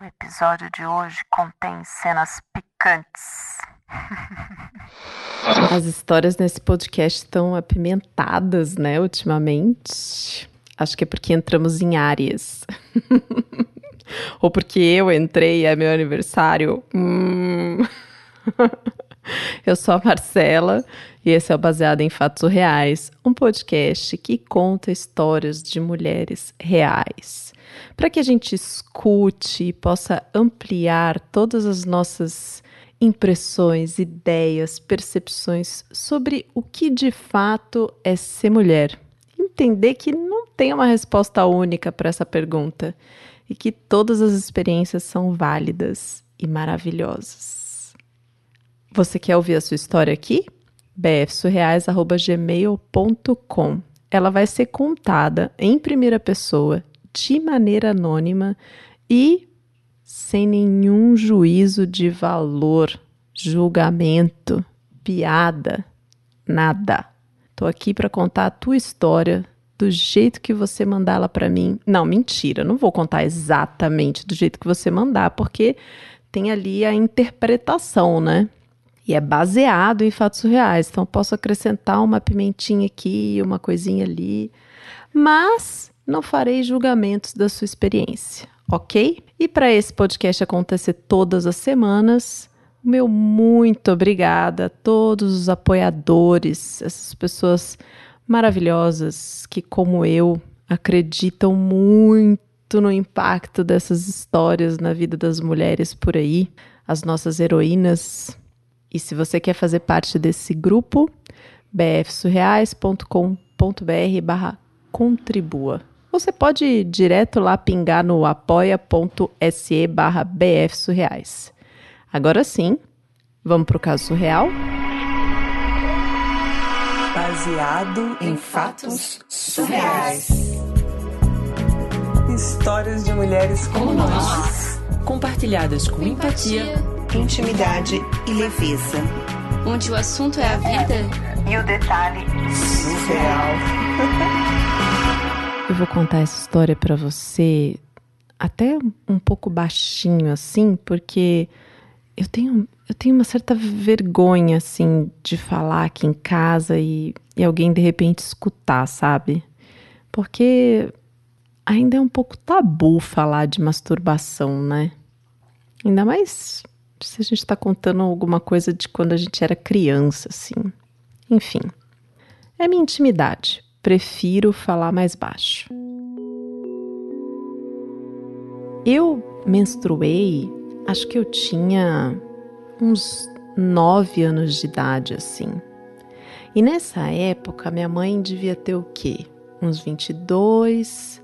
O episódio de hoje contém cenas picantes. As histórias nesse podcast estão apimentadas, né, ultimamente. Acho que é porque entramos em áreas. Ou porque eu entrei, é meu aniversário. Hum. Eu sou a Marcela e esse é o Baseado em Fatos Reais, um podcast que conta histórias de mulheres reais. Para que a gente escute e possa ampliar todas as nossas impressões, ideias, percepções sobre o que de fato é ser mulher. Entender que não tem uma resposta única para essa pergunta e que todas as experiências são válidas e maravilhosas. Você quer ouvir a sua história aqui? bfsurreais.gmail.com Ela vai ser contada em primeira pessoa, de maneira anônima e sem nenhum juízo de valor, julgamento, piada, nada. Tô aqui para contar a tua história do jeito que você mandar ela para mim. Não, mentira, não vou contar exatamente do jeito que você mandar, porque tem ali a interpretação, né? E é baseado em fatos reais. Então posso acrescentar uma pimentinha aqui, uma coisinha ali, mas não farei julgamentos da sua experiência, ok? E para esse podcast acontecer todas as semanas, meu muito obrigada a todos os apoiadores, essas pessoas maravilhosas que, como eu, acreditam muito no impacto dessas histórias na vida das mulheres por aí, as nossas heroínas. E se você quer fazer parte desse grupo, bfsurreais.com.br barra contribua. Você pode ir direto lá pingar no apoia.se barra bfsurreais. Agora sim, vamos para o caso surreal? baseado em fatos surreais. Histórias de mulheres como nós, compartilhadas com empatia, intimidade e leveza. Onde o assunto é a vida E o detalhe Surreal. Eu vou contar essa história para você até um pouco baixinho assim, porque eu tenho, eu tenho uma certa vergonha assim de falar aqui em casa e, e alguém de repente escutar, sabe? Porque ainda é um pouco tabu falar de masturbação, né? Ainda mais se a gente tá contando alguma coisa de quando a gente era criança, assim. Enfim, é minha intimidade. Prefiro falar mais baixo. Eu menstruei, acho que eu tinha uns nove anos de idade, assim. E nessa época, minha mãe devia ter o quê? Uns 22.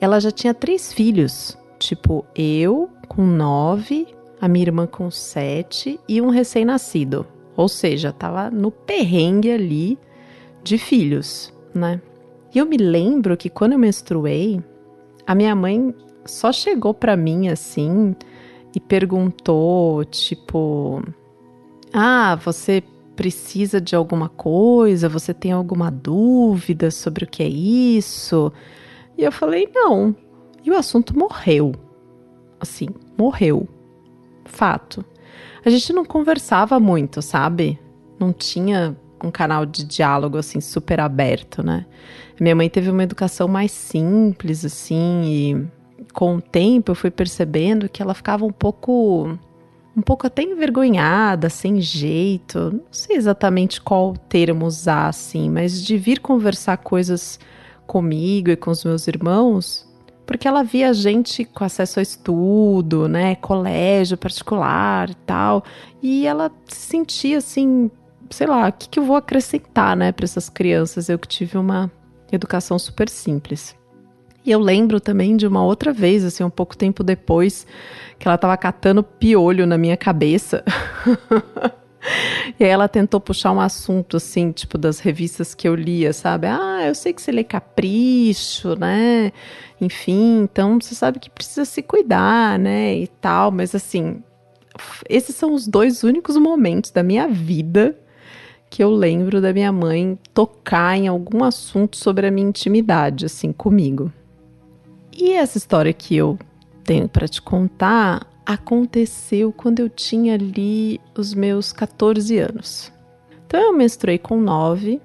Ela já tinha três filhos, tipo eu com nove, a minha irmã com sete e um recém-nascido. Ou seja, tava no perrengue ali de filhos, né? E eu me lembro que quando eu menstruei, a minha mãe só chegou para mim assim e perguntou, tipo: "Ah, você precisa de alguma coisa? Você tem alguma dúvida sobre o que é isso?" E eu falei: "Não". E o assunto morreu. Assim, morreu. Fato. A gente não conversava muito, sabe? Não tinha um canal de diálogo assim super aberto, né? Minha mãe teve uma educação mais simples assim e com o tempo eu fui percebendo que ela ficava um pouco um pouco até envergonhada, sem jeito, não sei exatamente qual termo usar assim, mas de vir conversar coisas comigo e com os meus irmãos, porque ela via gente com acesso a estudo, né, colégio particular e tal, e ela se sentia assim, sei lá, o que, que eu vou acrescentar, né, para essas crianças? Eu que tive uma educação super simples. E eu lembro também de uma outra vez, assim, um pouco tempo depois, que ela tava catando piolho na minha cabeça. e aí ela tentou puxar um assunto, assim, tipo, das revistas que eu lia, sabe? Ah, eu sei que você lê Capricho, né? Enfim, então você sabe que precisa se cuidar, né? E tal, mas assim, esses são os dois únicos momentos da minha vida que eu lembro da minha mãe tocar em algum assunto sobre a minha intimidade, assim, comigo. E essa história que eu tenho para te contar aconteceu quando eu tinha ali os meus 14 anos. Então eu menstruei com 9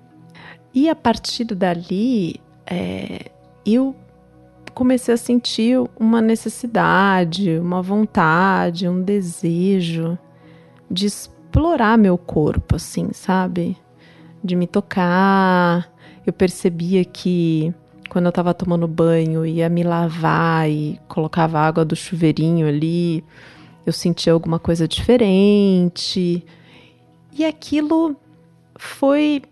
e a partir dali é, eu comecei a sentir uma necessidade, uma vontade, um desejo de explorar meu corpo, assim, sabe? De me tocar. Eu percebia que quando eu tava tomando banho, ia me lavar e colocava água do chuveirinho ali, eu sentia alguma coisa diferente. E aquilo foi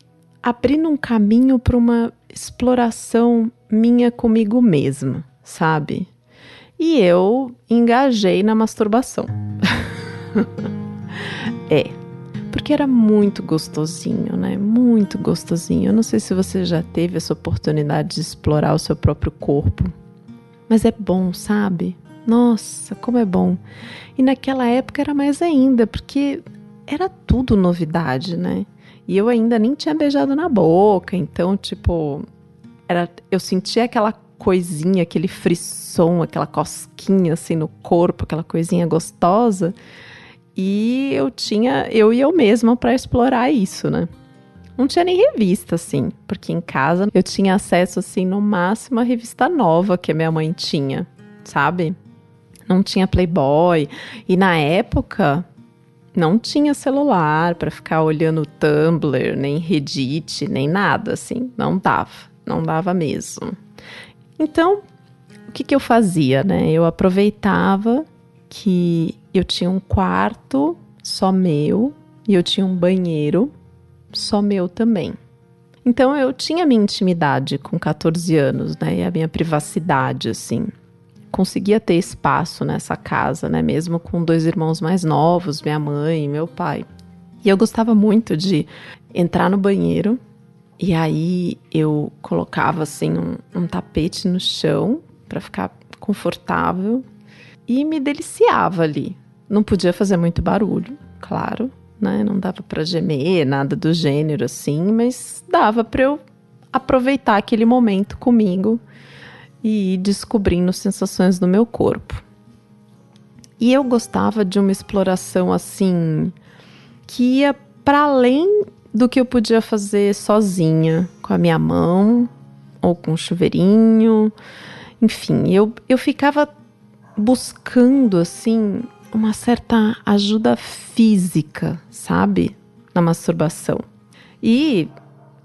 abrindo um caminho para uma exploração minha comigo mesma, sabe? E eu engajei na masturbação. é, porque era muito gostosinho, né? Muito gostosinho. Eu não sei se você já teve essa oportunidade de explorar o seu próprio corpo, mas é bom, sabe? Nossa, como é bom. E naquela época era mais ainda, porque era tudo novidade, né? E eu ainda nem tinha beijado na boca, então, tipo, era, eu sentia aquela coisinha, aquele frisson, aquela cosquinha assim no corpo, aquela coisinha gostosa. E eu tinha, eu e eu mesma para explorar isso, né? Não tinha nem revista, assim, porque em casa eu tinha acesso, assim, no máximo à revista nova que a minha mãe tinha, sabe? Não tinha Playboy. E na época, não tinha celular para ficar olhando Tumblr, nem Reddit, nem nada, assim. Não dava não dava mesmo. Então, o que, que eu fazia, né? Eu aproveitava que eu tinha um quarto só meu e eu tinha um banheiro só meu também. Então eu tinha minha intimidade com 14 anos, né? E a minha privacidade, assim. Conseguia ter espaço nessa casa, né? Mesmo com dois irmãos mais novos, minha mãe e meu pai. E eu gostava muito de entrar no banheiro e aí eu colocava assim um, um tapete no chão para ficar confortável e me deliciava ali. Não podia fazer muito barulho, claro, né? Não dava para gemer, nada do gênero assim, mas dava para eu aproveitar aquele momento comigo e ir descobrindo sensações do meu corpo. E eu gostava de uma exploração assim que ia para além do que eu podia fazer sozinha, com a minha mão ou com um chuveirinho. Enfim, eu, eu ficava buscando assim uma certa ajuda física, sabe? Na masturbação. E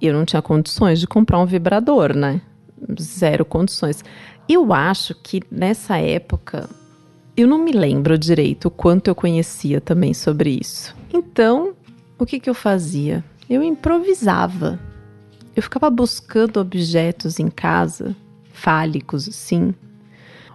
eu não tinha condições de comprar um vibrador, né? Zero condições. Eu acho que nessa época eu não me lembro direito o quanto eu conhecia também sobre isso. Então, o que, que eu fazia? eu improvisava. Eu ficava buscando objetos em casa, fálicos, sim,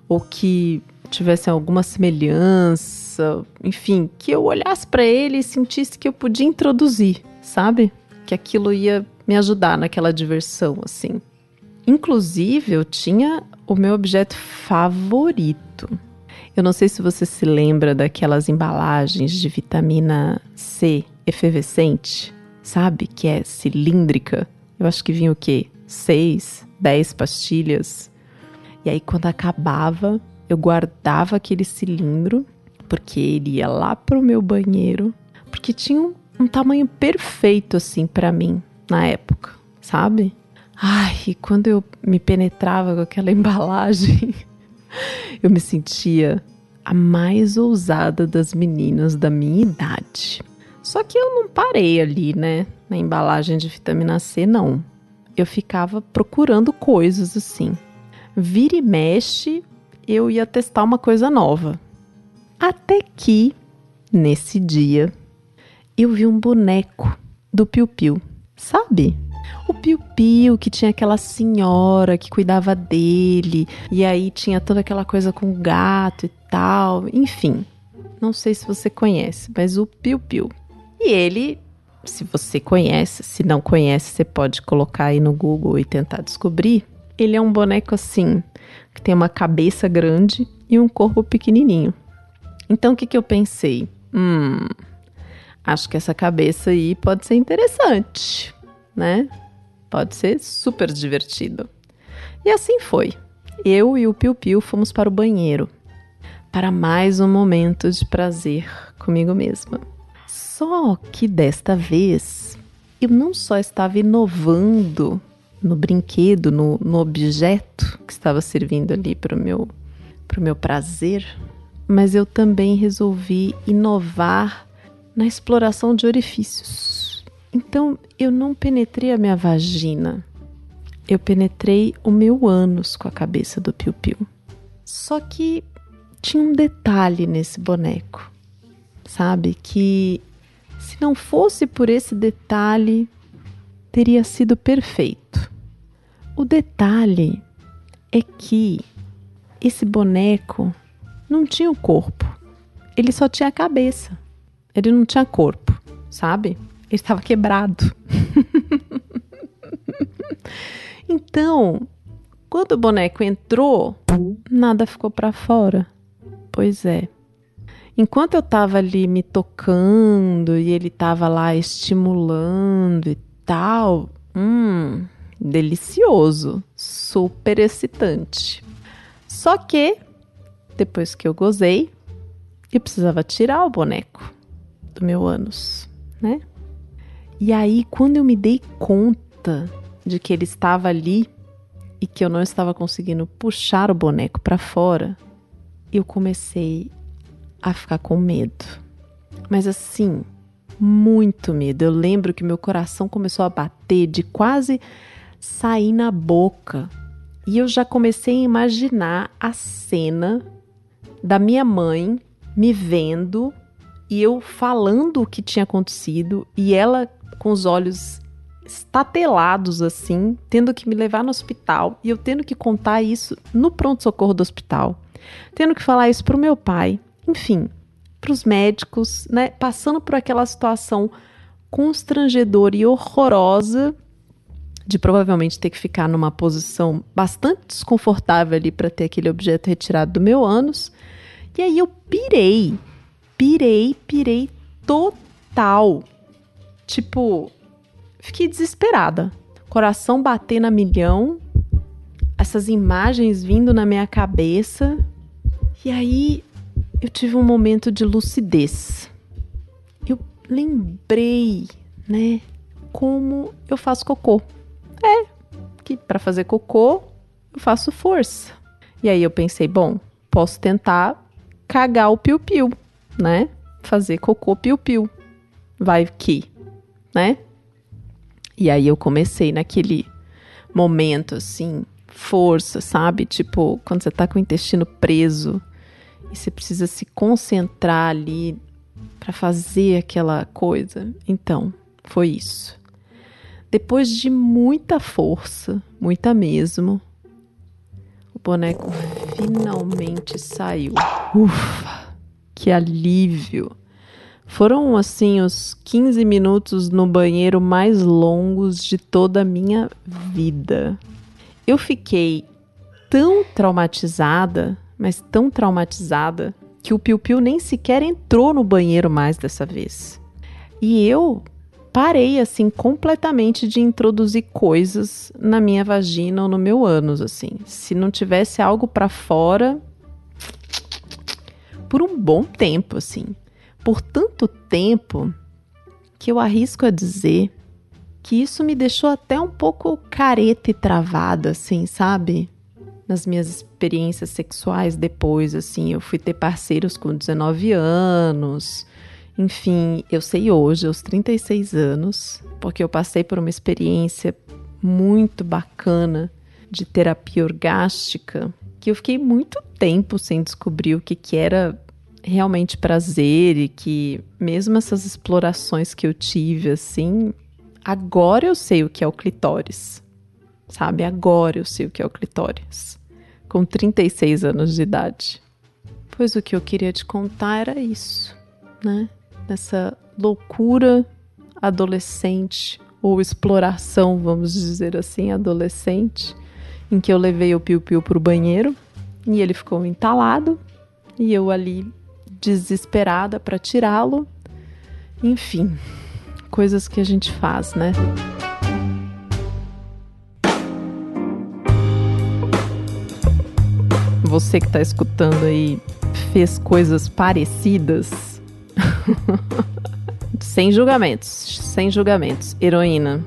ou que tivessem alguma semelhança, enfim, que eu olhasse para ele e sentisse que eu podia introduzir, sabe? Que aquilo ia me ajudar naquela diversão, assim. Inclusive, eu tinha o meu objeto favorito. Eu não sei se você se lembra daquelas embalagens de vitamina C efervescente sabe? Que é cilíndrica. Eu acho que vinha o quê? Seis, dez pastilhas. E aí, quando acabava, eu guardava aquele cilindro, porque ele ia lá pro meu banheiro, porque tinha um, um tamanho perfeito, assim, para mim, na época, sabe? Ai, e quando eu me penetrava com aquela embalagem, eu me sentia a mais ousada das meninas da minha idade. Só que eu não parei ali, né? Na embalagem de vitamina C, não. Eu ficava procurando coisas assim. Vira e mexe, eu ia testar uma coisa nova. Até que, nesse dia, eu vi um boneco do Piu Piu, sabe? O Piu Piu, que tinha aquela senhora que cuidava dele, e aí tinha toda aquela coisa com o gato e tal, enfim. Não sei se você conhece, mas o Piu Piu. E ele, se você conhece, se não conhece, você pode colocar aí no Google e tentar descobrir. Ele é um boneco assim, que tem uma cabeça grande e um corpo pequenininho. Então o que, que eu pensei? Hum, acho que essa cabeça aí pode ser interessante, né? Pode ser super divertido. E assim foi. Eu e o Piu Piu fomos para o banheiro. para mais um momento de prazer comigo mesma. Só que desta vez eu não só estava inovando no brinquedo, no, no objeto que estava servindo ali para o meu, meu prazer, mas eu também resolvi inovar na exploração de orifícios. Então eu não penetrei a minha vagina, eu penetrei o meu ânus com a cabeça do piu-piu. Só que tinha um detalhe nesse boneco, sabe? Que se não fosse por esse detalhe, teria sido perfeito. O detalhe é que esse boneco não tinha o corpo, ele só tinha a cabeça. Ele não tinha corpo, sabe? Ele estava quebrado. então, quando o boneco entrou, nada ficou para fora. Pois é. Enquanto eu estava ali me tocando e ele estava lá estimulando e tal, hum, delicioso, super excitante. Só que depois que eu gozei, eu precisava tirar o boneco do meu ânus, né? E aí, quando eu me dei conta de que ele estava ali e que eu não estava conseguindo puxar o boneco para fora, eu comecei a ficar com medo. Mas assim, muito medo. Eu lembro que meu coração começou a bater de quase sair na boca. E eu já comecei a imaginar a cena da minha mãe me vendo e eu falando o que tinha acontecido e ela com os olhos estatelados assim, tendo que me levar no hospital e eu tendo que contar isso no pronto-socorro do hospital, tendo que falar isso pro meu pai, enfim, para os médicos, né, passando por aquela situação constrangedora e horrorosa de provavelmente ter que ficar numa posição bastante desconfortável ali para ter aquele objeto retirado do meu ânus. E aí eu pirei, pirei, pirei total. Tipo, fiquei desesperada. Coração batendo a milhão, essas imagens vindo na minha cabeça. E aí eu tive um momento de lucidez. Eu lembrei, né, como eu faço cocô. É, que para fazer cocô eu faço força. E aí eu pensei, bom, posso tentar cagar o piu-piu né? Fazer cocô piu-piu. Vai que, né? E aí eu comecei naquele momento assim, força, sabe? Tipo, quando você tá com o intestino preso e você precisa se concentrar ali para fazer aquela coisa. Então, foi isso. Depois de muita força, muita mesmo, o boneco finalmente saiu. Ufa! que alívio! Foram assim os 15 minutos no banheiro mais longos de toda a minha vida. Eu fiquei tão traumatizada, mas tão traumatizada, que o Piu Piu nem sequer entrou no banheiro mais dessa vez. E eu parei assim completamente de introduzir coisas na minha vagina ou no meu ânus assim. Se não tivesse algo para fora, por um bom tempo, assim. Por tanto tempo que eu arrisco a dizer que isso me deixou até um pouco careta e travada, assim, sabe? Nas minhas experiências sexuais depois, assim, eu fui ter parceiros com 19 anos. Enfim, eu sei hoje, aos 36 anos, porque eu passei por uma experiência muito bacana de terapia orgástica que eu fiquei muito tempo sem descobrir o que, que era realmente prazer e que mesmo essas explorações que eu tive assim, agora eu sei o que é o clitóris. Sabe? Agora eu sei o que é o clitóris. Com 36 anos de idade. Pois o que eu queria te contar era isso, né? Nessa loucura adolescente ou exploração, vamos dizer assim, adolescente, em que eu levei o piu-piu pro banheiro e ele ficou entalado e eu ali desesperada para tirá-lo. Enfim, coisas que a gente faz, né? Você que está escutando aí, fez coisas parecidas? sem julgamentos, sem julgamentos. Heroína,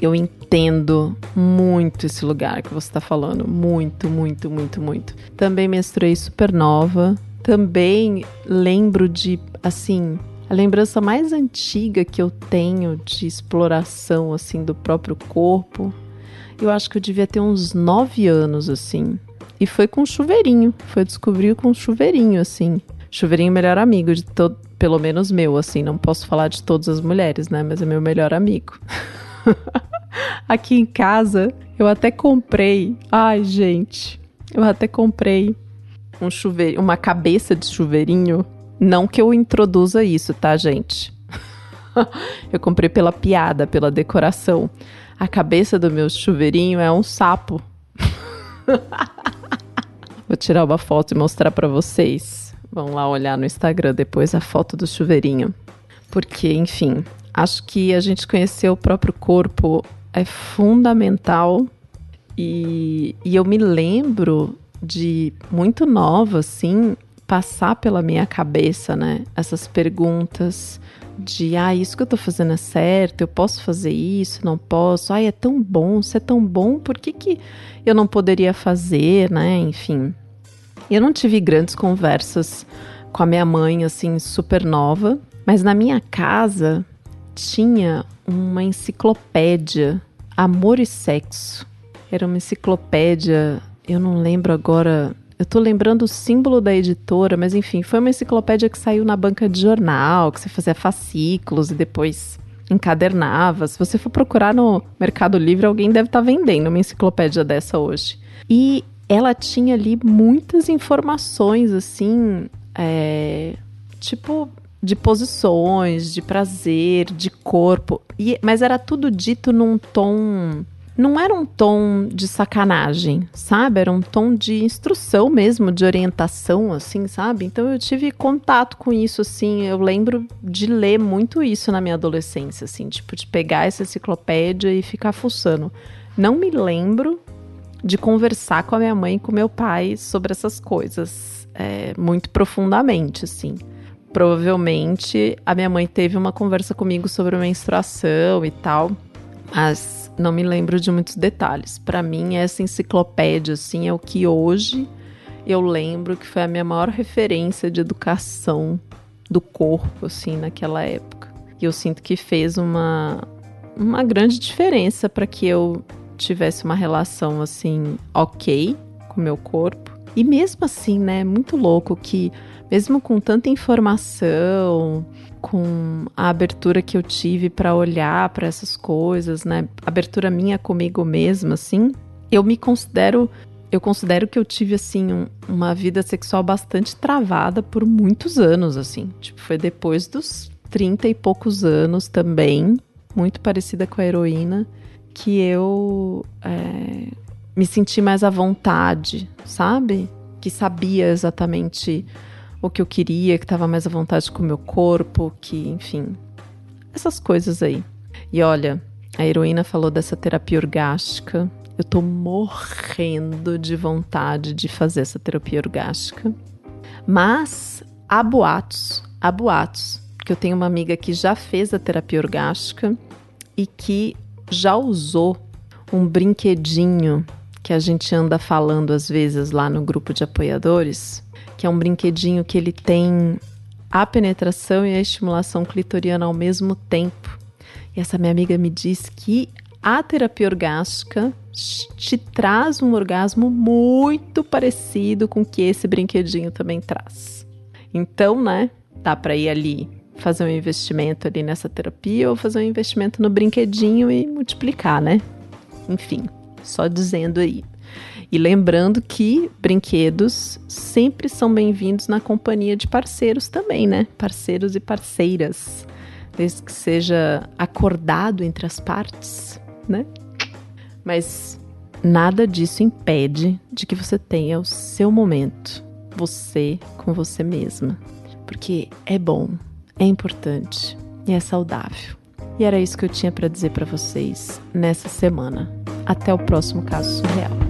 eu entendo muito esse lugar que você está falando. Muito, muito, muito, muito. Também menstruei super nova. Também lembro de, assim, a lembrança mais antiga que eu tenho de exploração, assim, do próprio corpo. Eu acho que eu devia ter uns nove anos, assim. E foi com chuveirinho. Foi descobrir com chuveirinho, assim. Chuveirinho melhor amigo de todo, pelo menos meu, assim. Não posso falar de todas as mulheres, né? Mas é meu melhor amigo. Aqui em casa, eu até comprei. Ai, gente. Eu até comprei um chuveiro, uma cabeça de chuveirinho. Não que eu introduza isso, tá, gente? eu comprei pela piada, pela decoração. A cabeça do meu chuveirinho é um sapo. Vou tirar uma foto e mostrar para vocês. Vão lá olhar no Instagram depois a foto do chuveirinho. Porque, enfim, acho que a gente conhecer o próprio corpo é fundamental. E, e eu me lembro de muito nova, assim, passar pela minha cabeça, né? Essas perguntas de, ah, isso que eu tô fazendo é certo, eu posso fazer isso, não posso, ai, é tão bom, se é tão bom, por que, que eu não poderia fazer, né? Enfim. Eu não tive grandes conversas com a minha mãe, assim, super nova, mas na minha casa tinha uma enciclopédia Amor e Sexo. Era uma enciclopédia, eu não lembro agora. Eu tô lembrando o símbolo da editora, mas enfim, foi uma enciclopédia que saiu na banca de jornal, que você fazia fascículos e depois encadernava. Se você for procurar no Mercado Livre, alguém deve estar tá vendendo uma enciclopédia dessa hoje. E ela tinha ali muitas informações, assim, é, tipo de posições, de prazer, de corpo. E, mas era tudo dito num tom. Não era um tom de sacanagem, sabe? Era um tom de instrução mesmo, de orientação, assim, sabe? Então eu tive contato com isso, assim. Eu lembro de ler muito isso na minha adolescência, assim, tipo, de pegar essa enciclopédia e ficar fuçando. Não me lembro de conversar com a minha mãe e com meu pai sobre essas coisas é, muito profundamente, assim provavelmente a minha mãe teve uma conversa comigo sobre menstruação e tal, mas não me lembro de muitos detalhes. Para mim, essa enciclopédia assim é o que hoje eu lembro que foi a minha maior referência de educação do corpo assim naquela época. E eu sinto que fez uma uma grande diferença para que eu tivesse uma relação assim OK com o meu corpo. E mesmo assim, né, muito louco que mesmo com tanta informação, com a abertura que eu tive para olhar para essas coisas, né? Abertura minha comigo mesma, assim, eu me considero eu considero que eu tive assim um, uma vida sexual bastante travada por muitos anos, assim. Tipo, foi depois dos 30 e poucos anos também, muito parecida com a heroína, que eu é, me senti mais à vontade, sabe? Que sabia exatamente o que eu queria, que estava mais à vontade com o meu corpo, que, enfim, essas coisas aí. E olha, a heroína falou dessa terapia orgástica. Eu tô morrendo de vontade de fazer essa terapia orgástica. Mas há boatos, há boatos, que eu tenho uma amiga que já fez a terapia orgástica e que já usou um brinquedinho que a gente anda falando às vezes lá no grupo de apoiadores, que é um brinquedinho que ele tem a penetração e a estimulação clitoriana ao mesmo tempo. E essa minha amiga me diz que a terapia orgástica te traz um orgasmo muito parecido com o que esse brinquedinho também traz. Então, né, dá para ir ali fazer um investimento ali nessa terapia ou fazer um investimento no brinquedinho e multiplicar, né? Enfim, só dizendo aí. E lembrando que brinquedos sempre são bem-vindos na companhia de parceiros também, né? Parceiros e parceiras. Desde que seja acordado entre as partes, né? Mas nada disso impede de que você tenha o seu momento, você com você mesma. Porque é bom, é importante e é saudável. E era isso que eu tinha para dizer para vocês nessa semana. Até o próximo caso surreal.